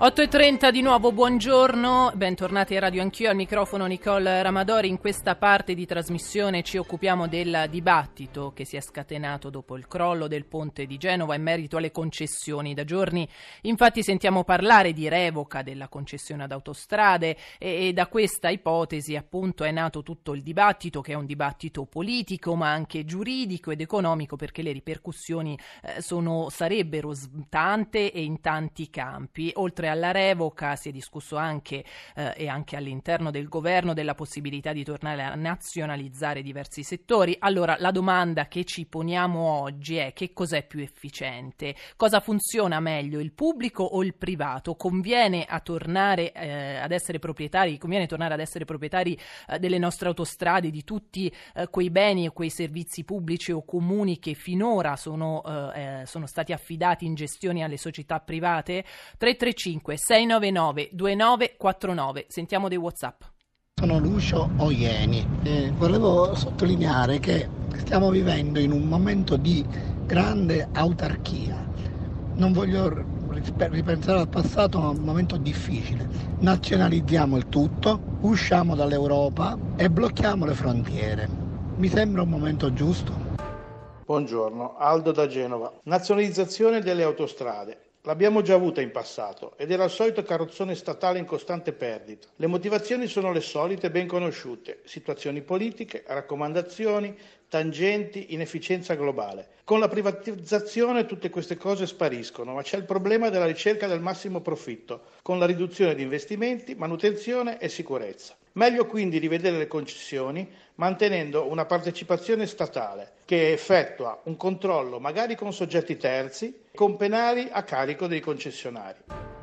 8.30 di nuovo, buongiorno, bentornati a Radio Anch'io, al microfono Nicole Ramadori. In questa parte di trasmissione ci occupiamo del dibattito che si è scatenato dopo il crollo del ponte di Genova in merito alle concessioni. Da giorni infatti sentiamo parlare di revoca della concessione ad autostrade e, e da questa ipotesi appunto è nato tutto il dibattito che è un dibattito politico ma anche giuridico ed economico perché le ripercussioni eh, sono, sarebbero tante e in tanti campi. Oltre alla revoca si è discusso anche eh, e anche all'interno del governo della possibilità di tornare a nazionalizzare diversi settori. Allora la domanda che ci poniamo oggi è che cos'è più efficiente? Cosa funziona meglio, il pubblico o il privato? Conviene a tornare eh, ad essere proprietari, conviene tornare ad essere proprietari eh, delle nostre autostrade, di tutti eh, quei beni e quei servizi pubblici o comuni che finora sono, eh, eh, sono stati affidati in gestione alle società private? 335 335 699 2949. Sentiamo dei WhatsApp. Sono Lucio Oieni e volevo sottolineare che stiamo vivendo in un momento di grande autarchia. Non voglio ripensare al passato, ma è un momento difficile. Nazionalizziamo il tutto, usciamo dall'Europa e blocchiamo le frontiere. Mi sembra un momento giusto. Buongiorno, Aldo da Genova. Nazionalizzazione delle autostrade. L'abbiamo già avuta in passato ed era il solito carrozzone statale in costante perdita. Le motivazioni sono le solite ben conosciute, situazioni politiche, raccomandazioni, tangenti, inefficienza globale. Con la privatizzazione tutte queste cose spariscono, ma c'è il problema della ricerca del massimo profitto, con la riduzione di investimenti, manutenzione e sicurezza. Meglio quindi rivedere le concessioni mantenendo una partecipazione statale che effettua un controllo magari con soggetti terzi, con penali a carico dei concessionari.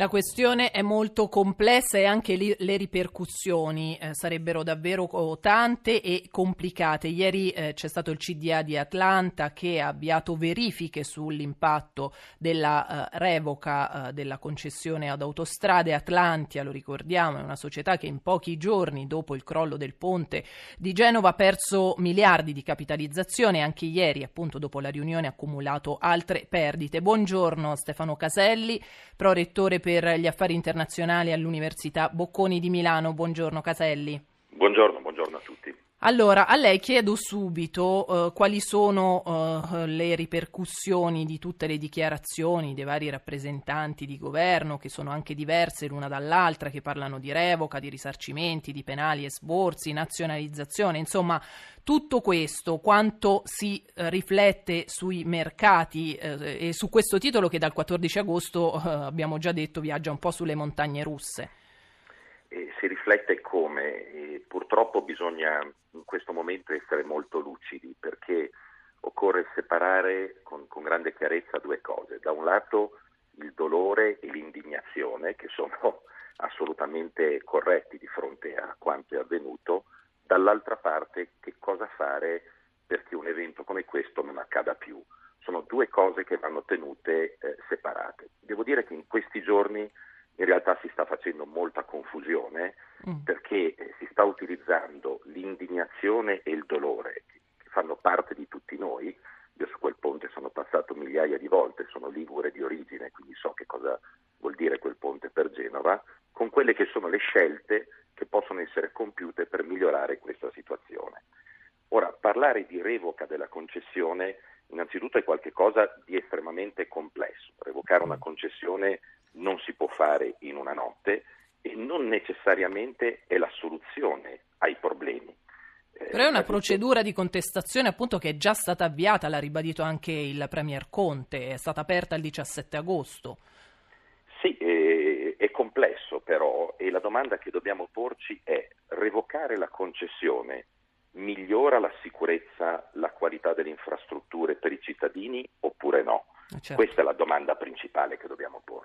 La questione è molto complessa e anche li, le ripercussioni eh, sarebbero davvero oh, tante e complicate. Ieri eh, c'è stato il CDA di Atlanta che ha avviato verifiche sull'impatto della eh, revoca eh, della concessione ad autostrade. Atlantia, lo ricordiamo, è una società che in pochi giorni dopo il crollo del ponte di Genova ha perso miliardi di capitalizzazione. Anche ieri, appunto, dopo la riunione ha accumulato altre perdite. Buongiorno Stefano Caselli, prorettore per per gli affari internazionali all'Università Bocconi di Milano. Buongiorno Caselli. Buongiorno, buongiorno a tutti. Allora, a lei chiedo subito uh, quali sono uh, le ripercussioni di tutte le dichiarazioni dei vari rappresentanti di governo, che sono anche diverse l'una dall'altra, che parlano di revoca, di risarcimenti, di penali e sborsi, nazionalizzazione, insomma, tutto questo, quanto si uh, riflette sui mercati e su questo titolo che dal 14 agosto, abbiamo già detto, viaggia un po' sulle montagne russe. E si riflette come? E purtroppo bisogna in questo momento essere molto lucidi perché occorre separare con, con, grande chiarezza due cose. Da un lato il dolore e l'indignazione che sono assolutamente corretti di fronte a quanto è avvenuto, dall'altra parte che cosa fare perché un evento come questo non accada più. Sono due cose che vanno tenute eh, separate. Devo dire che in questi giorni in realtà si sta facendo molta confusione mm. perché eh, si sta utilizzando l'indignazione e il dolore che fanno parte di tutti noi. Io su quel ponte sono passato migliaia di volte, sono ligure di origine, quindi so che cosa vuol dire quel ponte per Genova, con quelle che sono le scelte che possono essere compiute per migliorare questa situazione. Ora, parlare di revoca della concessione innanzitutto è qualcosa di estremamente complesso. Revocare una concessione non si può fare in una notte e non necessariamente è la soluzione ai problemi. Eh, Però è una procedura di contestazione appunto che è già stata avviata, l'ha ribadito anche il Premier Conte, è stata aperta il 17 agosto. Sì, è, è complesso però e la domanda che dobbiamo porci è revocare la concessione migliora la sicurezza, la qualità delle infrastrutture per i cittadini oppure no? Eh, certo. Questa è la domanda principale che dobbiamo porci.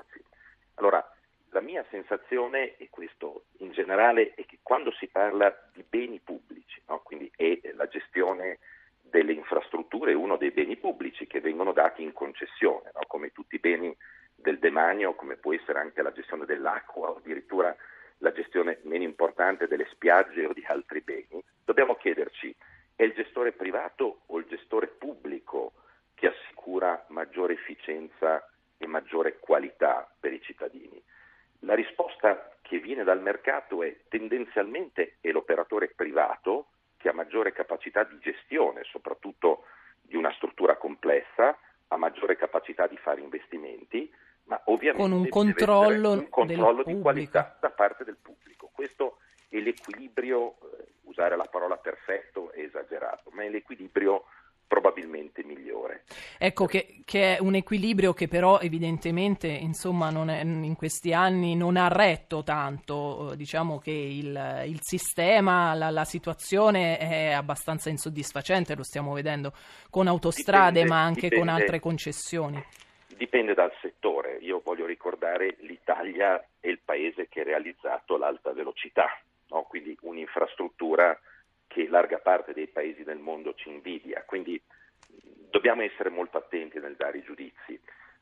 Allora, la mia sensazione, e questo in generale, è che quando si parla di beni pubblici, no? quindi è la gestione delle infrastrutture uno dei beni pubblici che vengono dati in concessione, no? come tutti i beni del demanio, come può essere anche la gestione dell'acqua o addirittura la gestione meno importante delle spiagge o di altri beni, dobbiamo chiederci È il gestore privato o il gestore pubblico che assicura maggiore efficienza maggiore qualità per i cittadini? La risposta che viene dal mercato è tendenzialmente è l'operatore privato che ha maggiore capacità di gestione, soprattutto di una struttura complessa, ha maggiore capacità di fare investimenti, ma ovviamente con un controllo, un controllo di qualità da parte del pubblico. Questo è l'equilibrio, eh, usare la parola perfetto è esagerato, ma è l'equilibrio probabilmente migliore. Ecco che, che, è un equilibrio che però evidentemente insomma, è, in questi anni non ha retto tanto, diciamo che il, il sistema, la, la, situazione è abbastanza insoddisfacente, lo stiamo vedendo con autostrade dipende, ma anche dipende, con altre concessioni. Dipende dal settore, io voglio ricordare l'Italia è il paese che ha realizzato l'alta velocità, no? quindi un'infrastruttura che larga parte dei paesi del mondo ci invidia, quindi dobbiamo essere molto attenti nel dare i giudizi.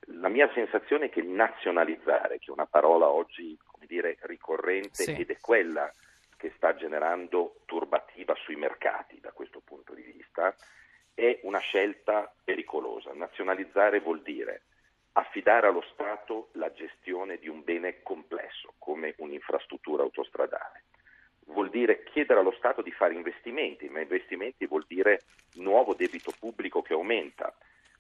La mia sensazione è che nazionalizzare, che è una parola oggi dire, ricorrente sì. ed è quella che sta generando turbativa sui mercati da questo punto di vista, è una scelta pericolosa. Nazionalizzare vuol dire affidare allo Stato la gestione di un bene complesso come un'infrastruttura autostradale vuol dire chiedere allo Stato di fare investimenti, ma investimenti vuol dire nuovo debito pubblico che aumenta,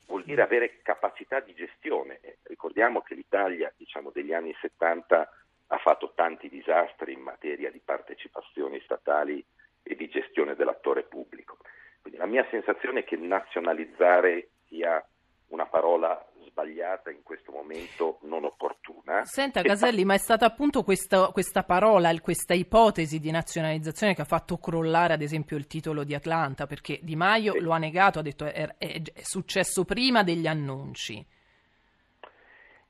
vuol dire avere capacità di gestione. ricordiamo che l'Italia diciamo, degli anni 70 ha fatto tanti disastri in materia di partecipazioni statali e di gestione dell'attore pubblico. Quindi la mia sensazione è che nazionalizzare sia una parola sbagliata in questo momento non opportuna. Senta Caselli, fa... ma è stata appunto questa, questa, parola, questa ipotesi di nazionalizzazione che ha fatto crollare ad esempio il titolo di Atlanta, perché Di Maio sì. lo ha negato, ha detto è, è, è successo prima degli annunci.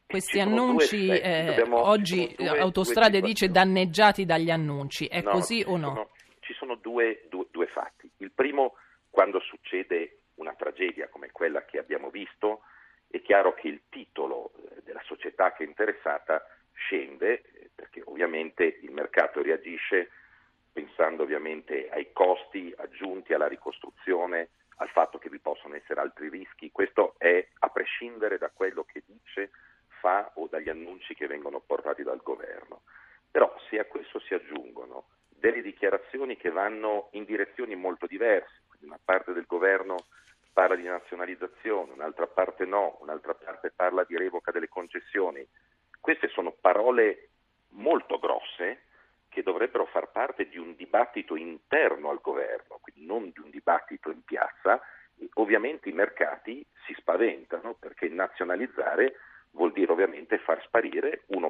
Questi annunci, eh, Dobbiamo, oggi due, Autostrade due dice danneggiati dagli annunci, è no, così o no? Sono, ci sono due, due fatti. Il primo, quando succede una tragedia come quella che abbiamo visto, chiaro che il titolo eh, della società che è interessata scende eh, perché ovviamente il mercato reagisce pensando ovviamente ai costi aggiunti alla ricostruzione, al fatto che vi possono essere altri rischi. Questo è a prescindere da quello che dice, fa o dagli annunci che vengono portati dal governo. Però se a questo si aggiungono delle dichiarazioni che vanno in direzioni molto diverse, quindi una parte del governo parla di nazionalizzazione, un'altra parte no, un'altra parte parla di revoca delle concessioni. Queste sono parole molto grosse che dovrebbero far parte di un dibattito interno al governo, quindi non di un dibattito in piazza. E ovviamente i mercati si spaventano perché nazionalizzare vuol dire ovviamente far sparire un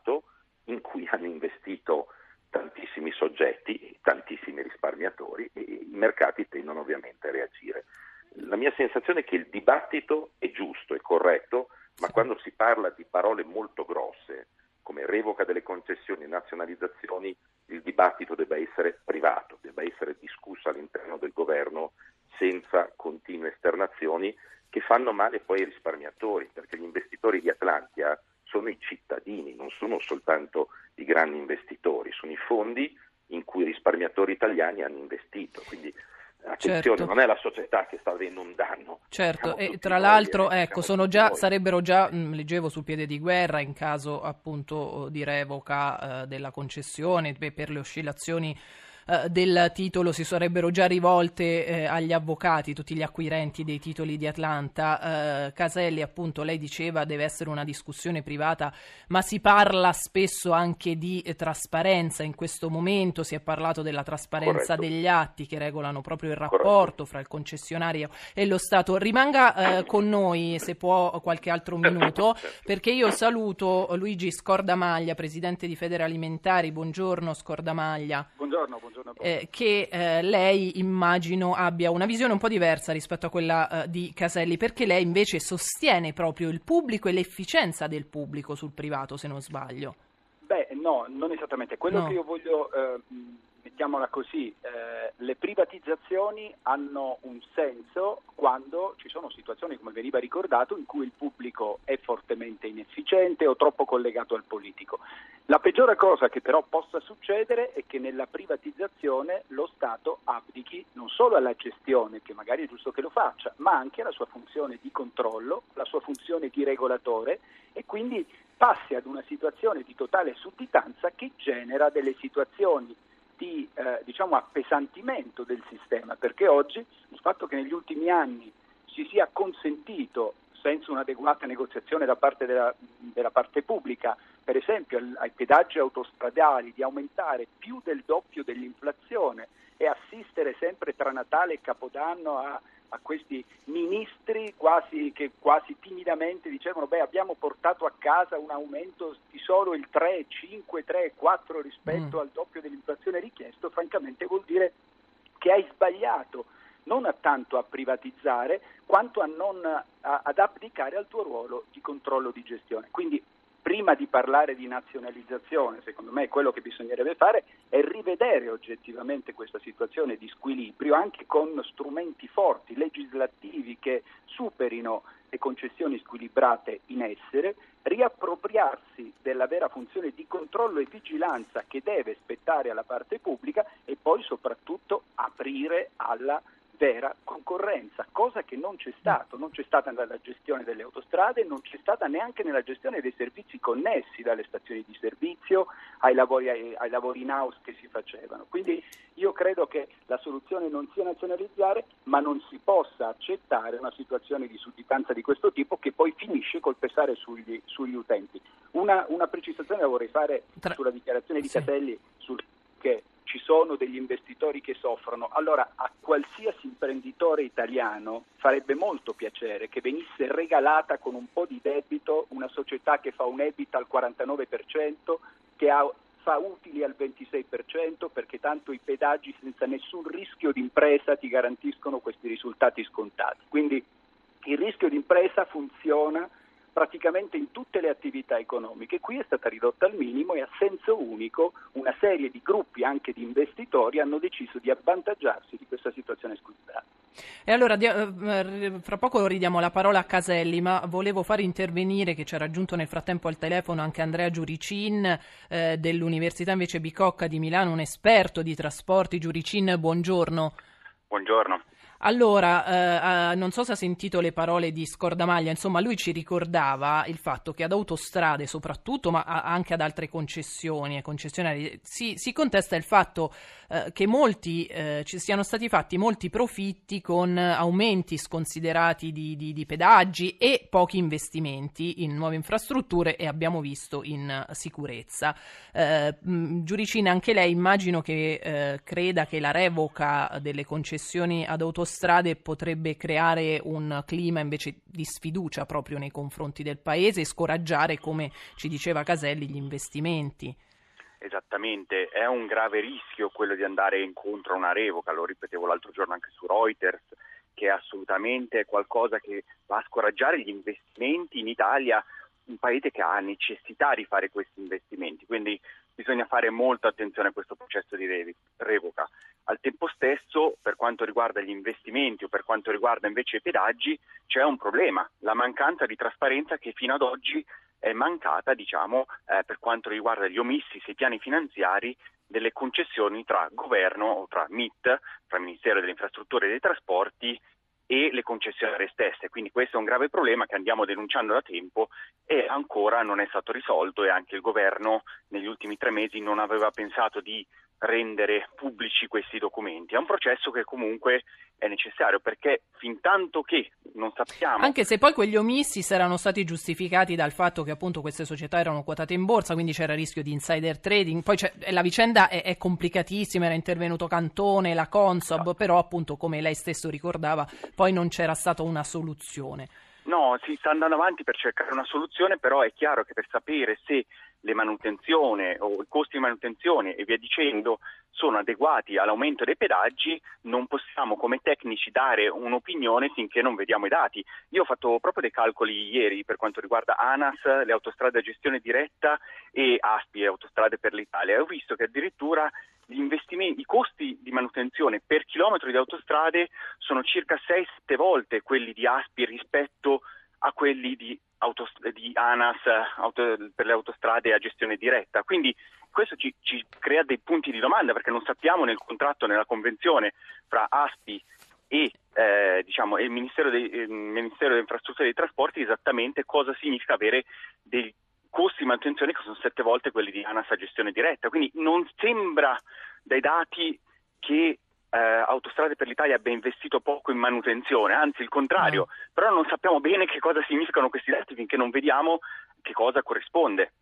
privato in cui hanno investito tantissimi soggetti, tantissimi risparmiatori e i mercati tendono ovviamente a reagire. La mia sensazione è che il dibattito è giusto, è corretto, ma quando si parla di parole molto grosse come revoca delle concessioni e nazionalizzazioni, il dibattito debba essere privato, debba essere discusso all'interno del governo senza continue esternazioni che fanno male poi ai risparmiatori, perché gli investitori di Atlantia sono i cittadini, non sono soltanto i grandi investitori, sono i fondi in cui i risparmiatori italiani hanno investito. Quindi attenzione, certo. non è la società che sta avendo un danno. Certo, e tra l'altro, ecco, già, sarebbero già, mh, leggevo sul piede di guerra in caso appunto di revoca eh, della concessione per le oscillazioni eh, del titolo si sarebbero già rivolte eh, agli avvocati, tutti gli acquirenti dei titoli di Atlanta. Eh, Caselli, appunto, lei diceva deve essere una discussione privata, ma si parla spesso anche di eh, trasparenza. In questo momento si è parlato della trasparenza Corretto. degli atti che regolano proprio il rapporto Corretto. fra il concessionario e lo Stato. Rimanga eh, con noi, se può, qualche altro minuto, perché io saluto Luigi Scordamaglia, presidente di Federalimentari. Buongiorno Scordamaglia. Buongiorno, buongiorno eh, che eh, lei immagino abbia una visione un po' diversa rispetto a quella eh, di Caselli, perché lei invece sostiene proprio il pubblico e l'efficienza del pubblico sul privato, se non sbaglio. Beh, no, non esattamente. Quello no. che io voglio, eh, mettiamola così, eh, le privatizzazioni hanno un senso quando ci sono situazioni, come veniva ricordato, in cui il pubblico è fortemente inefficiente o troppo collegato al politico. La peggiore cosa che però possa succedere è che nella privatizzazione lo Stato abdichi non solo alla gestione, che magari è giusto che lo faccia, ma anche alla sua funzione di controllo, la sua funzione di regolatore e quindi passi ad una situazione di totale sudditanza che genera delle situazioni di eh, diciamo, appesantimento del sistema, perché oggi il fatto che negli ultimi anni si sia consentito senza un'adeguata negoziazione da parte della, della parte pubblica, per esempio ai pedaggi autostradali, di aumentare più del doppio dell'inflazione e assistere sempre tra Natale e Capodanno a, a questi ministri quasi, che quasi timidamente dicevano beh abbiamo portato a casa un aumento di solo il 3, 5, 3, 4 rispetto mm. al doppio dell'inflazione richiesto, francamente vuol dire che hai sbagliato non a tanto a privatizzare quanto a non, a, ad abdicare al tuo ruolo di controllo di gestione. Quindi prima di parlare di nazionalizzazione, secondo me quello che bisognerebbe fare è rivedere oggettivamente questa situazione di squilibrio anche con strumenti forti, legislativi che superino le concessioni squilibrate in essere, riappropriarsi della vera funzione di controllo e vigilanza che deve spettare alla parte pubblica e poi soprattutto aprire alla vera concorrenza, cosa che non c'è stato, non c'è stata nella gestione delle autostrade, non c'è stata neanche nella gestione dei servizi connessi dalle stazioni di servizio ai lavori, ai, ai lavori in house che si facevano. Quindi io credo che la soluzione non sia nazionalizzare, ma non si possa accettare una situazione di sudditanza di questo tipo che poi finisce col pesare sugli, sugli utenti. Una, una, precisazione la vorrei fare Tra... sulla dichiarazione di sì. Catelli sul che ci sono degli investitori che soffrono. Allora a qualsiasi imprenditore italiano farebbe molto piacere che venisse regalata con un po' di debito una società che fa un EBIT al 49%, che ha, fa utili al 26%, perché tanto i pedaggi senza nessun rischio di impresa ti garantiscono questi risultati scontati. Quindi il rischio di impresa funziona praticamente in tutte le attività economiche. Qui è stata ridotta al minimo e a senso unico una serie di gruppi, anche di investitori, hanno deciso di avvantaggiarsi di questa situazione squilibrata. E allora eh, fra poco ridiamo la parola a Caselli, ma volevo fare intervenire che ci ha raggiunto nel frattempo al telefono anche Andrea Giuricin eh, dell'Università invece Bicocca di Milano, un esperto di trasporti. Giuricin, buongiorno. Buongiorno. Allora, eh, non so se ha sentito le parole di Scordamaglia, insomma lui ci ricordava il fatto che ad autostrade soprattutto, ma anche ad altre concessioni e concessionari, si, si, contesta il fatto eh, che molti, eh, ci siano stati fatti molti profitti con aumenti sconsiderati di, di, di, pedaggi e pochi investimenti in nuove infrastrutture e abbiamo visto in sicurezza. Eh, Giuricina, anche lei immagino che eh, creda che la revoca delle concessioni ad autostrade autostrade potrebbe creare un clima invece di sfiducia proprio nei confronti del paese e scoraggiare, come ci diceva Caselli, gli investimenti. Esattamente, è un grave rischio quello di andare incontro a una revoca, lo ripetevo l'altro giorno anche su Reuters, che è assolutamente qualcosa che va a scoraggiare gli investimenti in Italia, un paese che ha necessità di fare questi investimenti, quindi bisogna fare molta attenzione a questo processo di revoca. Al tempo stesso, per quanto riguarda gli investimenti o per quanto riguarda invece i pedaggi, c'è un problema, la mancanza di trasparenza che fino ad oggi è mancata, diciamo, eh, per quanto riguarda gli omissi sui piani finanziari delle concessioni tra governo o tra MIT, tra Ministero delle Infrastrutture e dei Trasporti e le concessionarie stesse. Quindi questo è un grave problema che andiamo denunciando da tempo e ancora non è stato risolto e anche il governo negli ultimi tre mesi non aveva pensato di rendere pubblici questi documenti. È un processo che comunque è necessario perché fin tanto che non sappiamo. Anche se poi quegli omissi saranno stati giustificati dal fatto che appunto queste società erano quotate in borsa, quindi c'era rischio di insider trading. Poi la vicenda è, è, complicatissima, era intervenuto Cantone, la Consob, no. però appunto come lei stesso ricordava, poi non c'era stata una soluzione. No, si sta andando avanti per cercare una soluzione, però è chiaro che per sapere se le manutenzioni o i costi di manutenzione e via dicendo sono adeguati all'aumento dei pedaggi, non possiamo come tecnici dare un'opinione finché non vediamo i dati. Io ho fatto proprio dei calcoli ieri per quanto riguarda ANAS, le autostrade a gestione diretta e ASPI, Autostrade per l'Italia, e ho visto che addirittura i costi di manutenzione per chilometro di autostrade sono circa 6-7 volte quelli di Aspi rispetto a quelli di, autost- di ANAS auto- per le autostrade a gestione diretta. Quindi questo ci, ci, crea dei punti di domanda perché non sappiamo nel contratto, nella convenzione fra Aspi e, eh, diciamo, il, Ministero dei, il Ministero delle Infrastrutture e dei Trasporti esattamente cosa significa avere dei costi di manutenzione che sono sette volte quelli di ANAS a gestione diretta. Quindi non sembra dai dati che eh, Autostrade per l'Italia abbia investito poco in manutenzione, anzi il contrario, mm. però non sappiamo bene che cosa significano questi dati finché non vediamo che cosa corrisponde.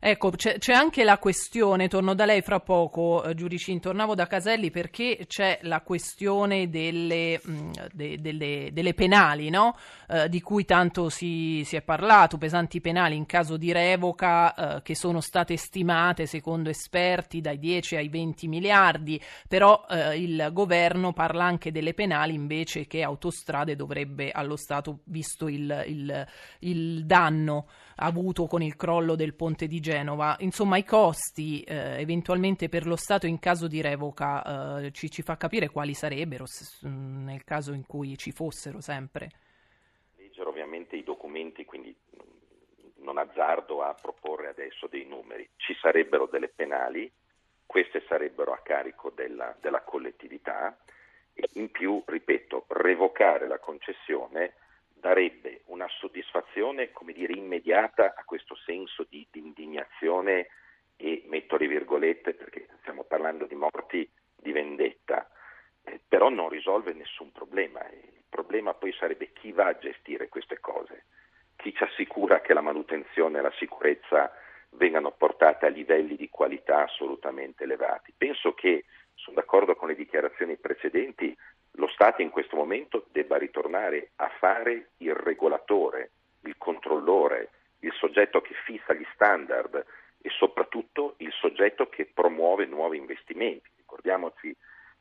Ecco, c'è, c'è, anche la questione, torno da lei fra poco, eh, Giudicin, tornavo da Caselli perché c'è la questione delle, mh, mm, de, delle, delle penali, no? eh, di cui tanto si, si, è parlato, pesanti penali in caso di revoca eh, che sono state stimate secondo esperti dai 10 ai 20 miliardi, però eh, il governo parla anche delle penali invece che Autostrade dovrebbe allo Stato, visto il, il, il danno avuto con il crollo del ponte di Genova. Insomma, i costi eh, eventualmente per lo Stato in caso di revoca eh, ci, ci, fa capire quali sarebbero se, nel caso in cui ci fossero sempre. Leggere ovviamente i documenti, quindi non azzardo a proporre adesso dei numeri. Ci sarebbero delle penali, queste sarebbero a carico della, della collettività e in più, ripeto, revocare la concessione darebbe soddisfazione, come dire, immediata a questo senso di, di indignazione e metto le virgolette perché stiamo parlando di morti di vendetta, eh, però non risolve nessun problema. Il problema poi sarebbe chi va a gestire queste cose, chi ci assicura che la manutenzione e la sicurezza vengano portate a livelli di qualità assolutamente elevati. Penso che, sono d'accordo con le dichiarazioni precedenti, lo Stato in questo momento debba ritornare a fare il regolatore, il controllore, il soggetto che fissa gli standard e soprattutto il soggetto che promuove nuovi investimenti. Ricordiamoci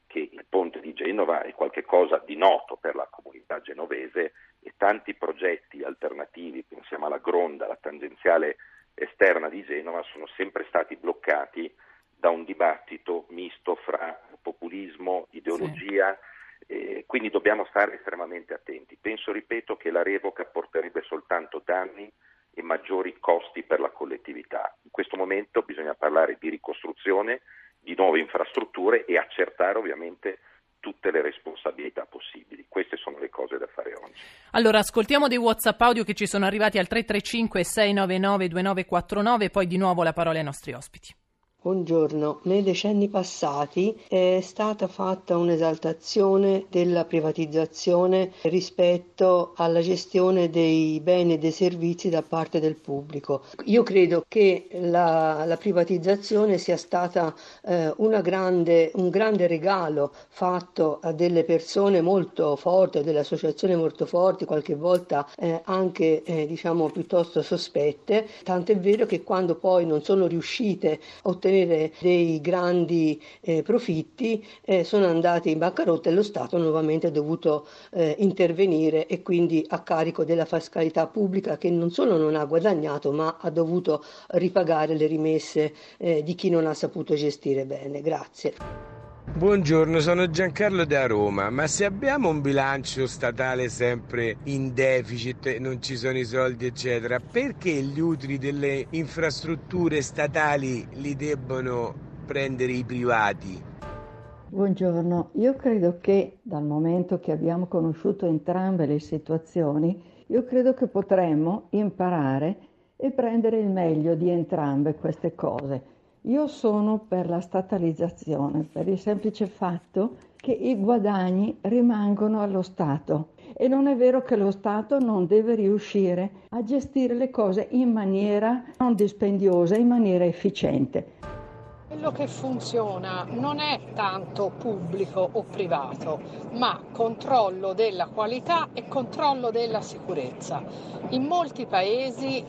che il ponte di Genova è qualcosa di noto per la comunità genovese e tanti progetti alternativi, pensiamo alla Gronda, alla tangenziale esterna di Genova, sono sempre stati bloccati da un dibattito misto fra populismo, ideologia. Sì eh, quindi dobbiamo stare estremamente attenti. Penso, ripeto, che la revoca porterebbe soltanto danni e maggiori costi per la collettività. In questo momento bisogna parlare di ricostruzione, di nuove infrastrutture e accertare ovviamente tutte le responsabilità possibili. Queste sono le cose da fare oggi. Allora, ascoltiamo dei WhatsApp audio che ci sono arrivati al 335 699 2949 poi di nuovo la parola ai nostri ospiti. Buongiorno, nei decenni passati è stata fatta un'esaltazione della privatizzazione rispetto alla gestione dei beni e dei servizi da parte del pubblico. Io credo che la, la privatizzazione sia stata eh, grande, un grande regalo fatto a delle persone molto forti, a delle associazioni molto forti, qualche volta eh, anche eh, diciamo piuttosto sospette, tant'è vero che quando poi non sono riuscite a ottenere ottenere dei grandi eh, profitti eh, sono andati in bancarotta e lo Stato nuovamente ha dovuto eh, intervenire e quindi a carico della fiscalità pubblica che non solo non ha guadagnato ma ha dovuto ripagare le rimesse eh, di chi non ha saputo gestire bene. Grazie. Buongiorno, sono Giancarlo da Roma, ma se abbiamo un bilancio statale sempre in deficit, non ci sono i soldi eccetera, perché gli utili delle infrastrutture statali li debbono prendere i privati? Buongiorno, io credo che dal momento che abbiamo conosciuto entrambe le situazioni, io credo che potremmo imparare e prendere il meglio di entrambe queste cose io sono per la statalizzazione, per il semplice fatto che i guadagni rimangono allo Stato e non è vero che lo Stato non deve riuscire a gestire le cose in maniera non dispendiosa, in maniera efficiente. Quello che funziona non è tanto pubblico o privato, ma controllo della qualità e controllo della sicurezza. In molti paesi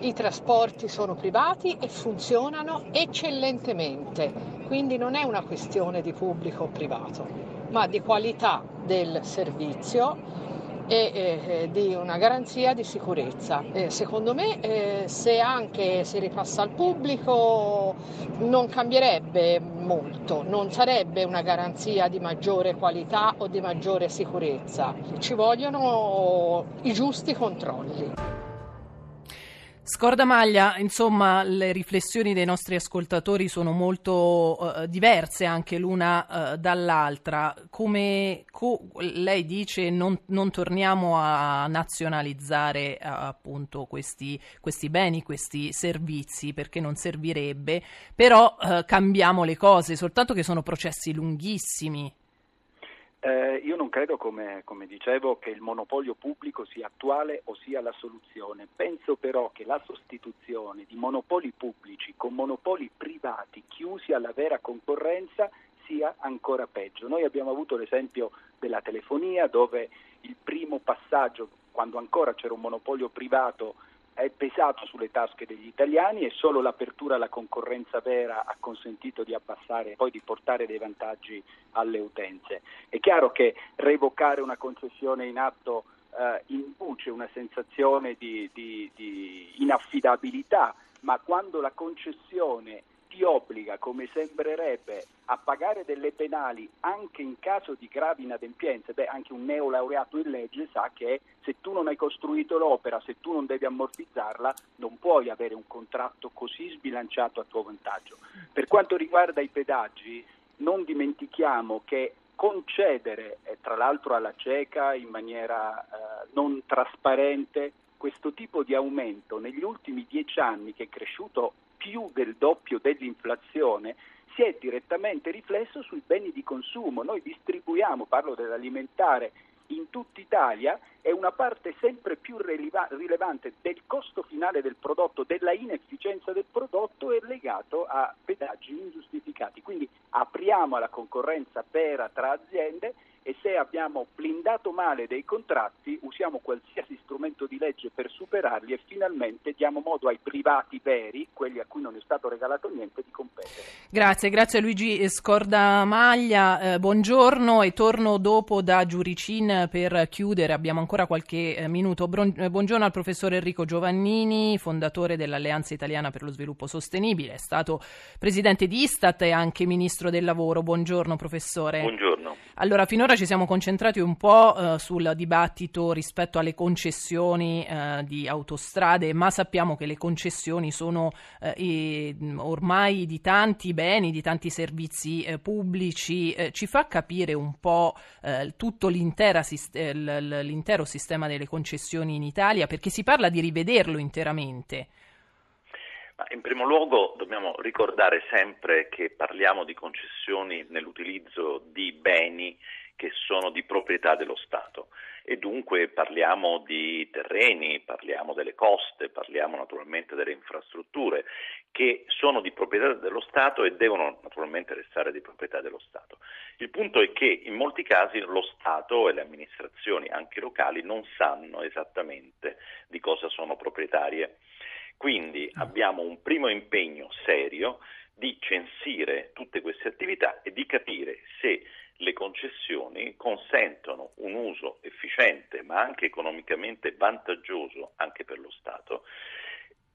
i trasporti sono privati e funzionano eccellentemente, quindi non è una questione di pubblico o privato, ma di qualità del servizio e eh, di una garanzia di sicurezza. Eh, secondo me eh, se anche si ripassa al pubblico non cambierebbe molto, non sarebbe una garanzia di maggiore qualità o di maggiore sicurezza, ci vogliono i giusti controlli. Scorda Maglia, insomma, le riflessioni dei nostri ascoltatori sono molto uh, diverse anche l'una uh, dall'altra. Come co- lei dice, non, non, torniamo a nazionalizzare uh, appunto questi, questi, beni, questi servizi, perché non servirebbe, però cambiamo le cose, soltanto che sono processi lunghissimi. Eh, io non credo, come, come, dicevo, che il monopolio pubblico sia attuale o sia la soluzione. Penso però che la sostituzione di monopoli pubblici con monopoli privati chiusi alla vera concorrenza sia ancora peggio. Noi abbiamo avuto l'esempio della telefonia dove il primo passaggio, quando ancora c'era un monopolio privato, è pesato sulle tasche degli italiani e solo l'apertura alla concorrenza vera ha consentito di abbassare e poi di portare dei vantaggi alle utenze. È chiaro che revocare una concessione in atto eh, induce una sensazione di, di, di inaffidabilità, ma quando la concessione ti obbliga, come sembrerebbe, a pagare delle penali anche in caso di gravi inadempienze, beh, anche un neolaureato in legge sa che se tu non hai costruito l'opera, se tu non devi ammortizzarla, non puoi avere un contratto così sbilanciato a tuo vantaggio. Per quanto riguarda i pedaggi, non dimentichiamo che concedere, eh, tra l'altro alla cieca, in maniera eh, non trasparente, questo tipo di aumento negli ultimi dieci anni che è cresciuto più del doppio dell'inflazione si è direttamente riflesso sui beni di consumo. Noi distribuiamo, parlo dell'alimentare, in tutta Italia e una parte sempre più rileva- rilevante del costo finale del prodotto, della inefficienza del prodotto è legato a pedaggi ingiustificati. Quindi apriamo alla concorrenza vera tra aziende e se abbiamo blindato male dei contratti usiamo qualsiasi strumento di legge per superarli e finalmente diamo modo ai privati veri, quelli a cui non è stato regalato niente, di competere. Grazie, grazie Luigi Scordamaglia, eh, buongiorno e torno dopo da Giuricin per chiudere, abbiamo ancora qualche eh, minuto. Bron- eh, buongiorno al professor Enrico Giovannini, fondatore dell'Alleanza Italiana per lo Sviluppo Sostenibile, è stato presidente di Istat e anche ministro del lavoro. Buongiorno professore. Buongiorno. Allora, finora ci siamo concentrati un po' eh, sul dibattito rispetto alle concessioni eh, di autostrade, ma sappiamo che le concessioni sono eh, ormai di tanti beni, di tanti servizi eh, pubblici. Eh, ci fa capire un po' eh, tutto l'intero sistema delle concessioni in Italia, perché si parla di rivederlo interamente. In primo luogo dobbiamo ricordare sempre che parliamo di concessioni nell'utilizzo di beni che sono di proprietà dello Stato e dunque parliamo di terreni, parliamo delle coste, parliamo naturalmente delle infrastrutture che sono di proprietà dello Stato e devono naturalmente restare di proprietà dello Stato. Il punto è che in molti casi lo Stato e le amministrazioni anche locali non sanno esattamente di cosa sono proprietarie. Quindi abbiamo un primo impegno serio di censire tutte queste attività e di capire se le concessioni consentono un uso efficiente ma anche economicamente vantaggioso anche per lo Stato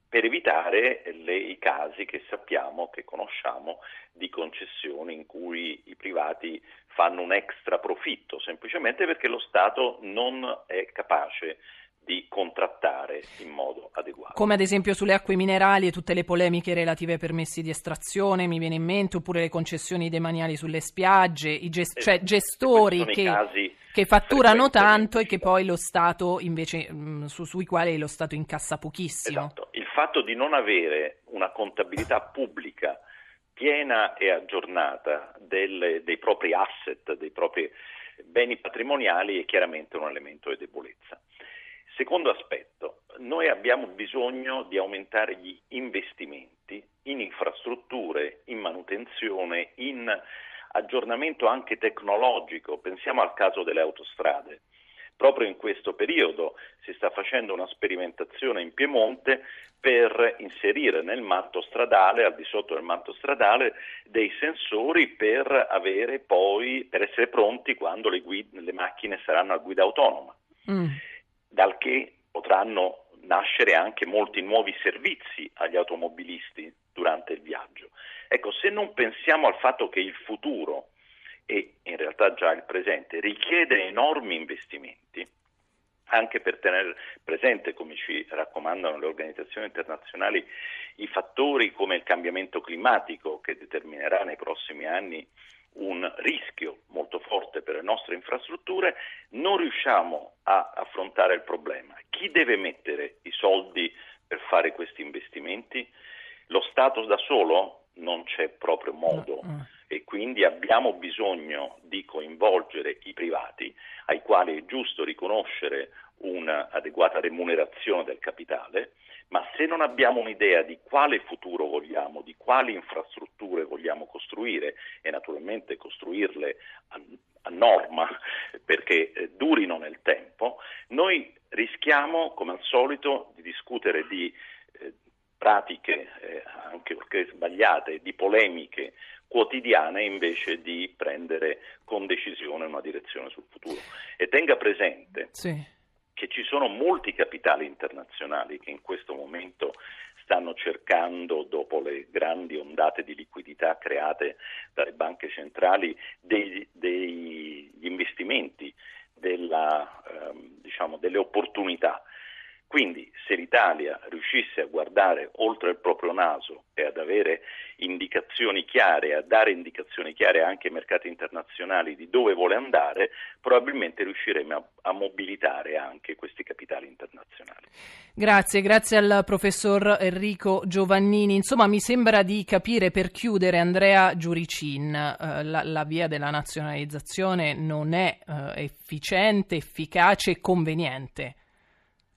per evitare le, i casi che sappiamo, che conosciamo, di concessioni in cui i privati fanno un extra profitto, semplicemente perché lo Stato non è capace di contrattare in modo adeguato. Come ad esempio sulle acque minerali e tutte le polemiche relative ai permessi di estrazione, mi viene in mente, oppure le concessioni demaniali sulle spiagge, i gest- cioè gestori che, che, fatturano tanto e che poi lo Stato invece, mh, su, sui quali lo Stato incassa pochissimo. Esatto. Il fatto di non avere una contabilità pubblica piena e aggiornata delle, dei propri asset, dei propri beni patrimoniali è chiaramente un elemento di debolezza. Secondo aspetto, noi abbiamo bisogno di aumentare gli investimenti in infrastrutture, in manutenzione, in aggiornamento anche tecnologico. Pensiamo al caso delle autostrade. Proprio in questo periodo si sta facendo una sperimentazione in Piemonte per inserire nel manto stradale, al di sotto del manto stradale, dei sensori per, poi, per essere pronti quando le, guide, le macchine saranno a guida autonoma. mm. dal che potranno nascere anche molti nuovi servizi agli automobilisti durante il viaggio. Ecco, se non pensiamo al fatto che il futuro e in realtà già il presente richiede enormi investimenti, anche per tenere presente, come ci raccomandano le organizzazioni internazionali, i fattori come il cambiamento climatico che determinerà nei prossimi anni un rischio molto forte per le nostre infrastrutture, non riusciamo a affrontare il problema. Chi deve mettere i soldi per fare questi investimenti? Lo Stato da solo? Non c'è proprio modo e quindi abbiamo bisogno di coinvolgere i privati ai quali è giusto riconoscere un'adeguata remunerazione del capitale, ma se non abbiamo un'idea di quale futuro vogliamo, di quali infrastrutture vogliamo costruire e naturalmente costruirle a, a norma perché eh, durino nel tempo, noi rischiamo come al solito di discutere di eh, pratiche eh, anche perché sbagliate, di polemiche quotidiane invece di prendere con decisione una direzione sul futuro. E tenga presente sì che ci sono molti capitali internazionali che in questo momento stanno cercando, dopo le grandi ondate di liquidità create dalle banche centrali, degli, degli investimenti, della, ehm, diciamo, delle opportunità. Quindi se l'Italia riuscisse a guardare oltre il proprio naso e ad avere indicazioni chiare, a dare indicazioni chiare anche ai mercati internazionali di dove vuole andare, probabilmente riusciremo a, a mobilitare anche questi capitali internazionali. Grazie, grazie al professor Enrico Giovannini. Insomma, mi sembra di capire per chiudere Andrea Giuricin, eh, la, la, via della nazionalizzazione non è eh, efficiente, efficace e conveniente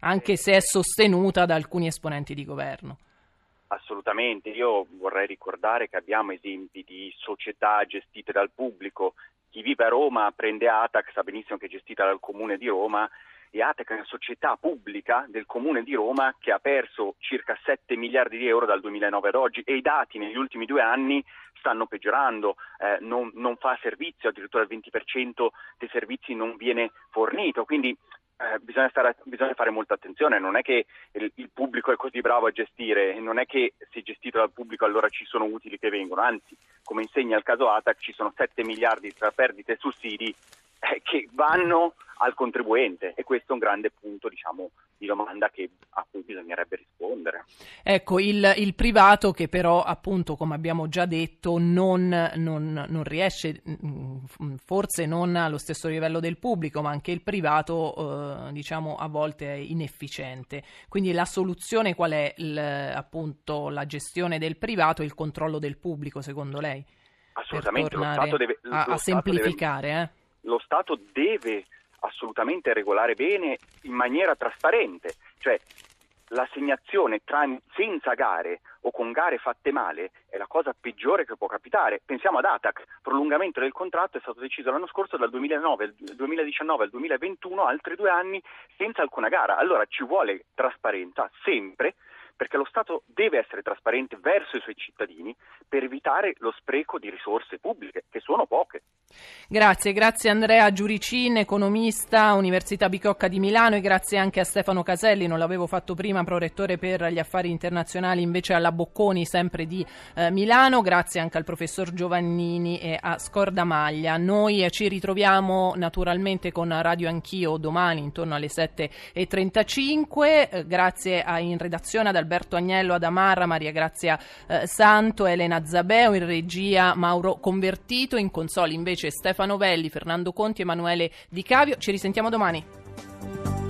anche se è sostenuta da alcuni esponenti di governo. Assolutamente, io vorrei ricordare che abbiamo esempi di società gestite dal pubblico. Chi vive a Roma prende Atac, sa benissimo che è gestita dal Comune di Roma e Atac è una società pubblica del Comune di Roma che ha perso circa 7 miliardi di euro dal 2009 ad oggi e i dati negli ultimi due anni stanno peggiorando, eh, non, non, fa servizio, addirittura il 20% dei servizi non viene fornito, quindi eh, bisogna, stare, bisogna, fare molta attenzione, non è che il, il, pubblico è così bravo a gestire, non è che se gestito dal pubblico allora ci sono utili che vengono, anzi, come insegna il caso ATAC, ci sono 7 miliardi tra perdite e sussidi eh, che vanno al contribuente e questo è un grande punto diciamo, di domanda che, a cui bisognerebbe rispondere. Ecco, il, il, privato che però appunto come abbiamo già detto non, non, non, riesce, mm, forse non allo stesso livello del pubblico, ma anche il privato eh, diciamo a volte è inefficiente. Quindi la soluzione qual è? Il, appunto la gestione del privato e il controllo del pubblico secondo lei? Assolutamente, lo Stato deve, a, a semplificare. Deve, eh? Lo Stato deve assolutamente regolare bene in maniera trasparente, cioè l'assegnazione tra, senza gare o con gare fatte male è la cosa peggiore che può capitare. Pensiamo ad ATAC, prolungamento del contratto è stato deciso l'anno scorso dal 2009, 2019 al 2021, altri due anni senza alcuna gara. Allora ci vuole trasparenza sempre perché lo Stato deve essere trasparente verso i suoi cittadini per evitare lo spreco di risorse pubbliche, che sono poche. Grazie, grazie Andrea Giuricin, economista, Università Bicocca di Milano e grazie anche a Stefano Caselli, non l'avevo fatto prima, prorettore per gli affari internazionali invece alla Bocconi, sempre di eh, Milano, grazie anche al professor Giovannini e a Scordamaglia. Noi eh, ci ritroviamo naturalmente con Radio Anch'io domani intorno alle 7.35, eh, grazie a, in redazione ad Alberto Agnello, ad Amarra, Maria Grazia eh, Santo, Elena Zabeo, in regia Mauro Convertito, in console invece Stefano Velli, Fernando Conti, Emanuele Di Cavio. Ci risentiamo domani.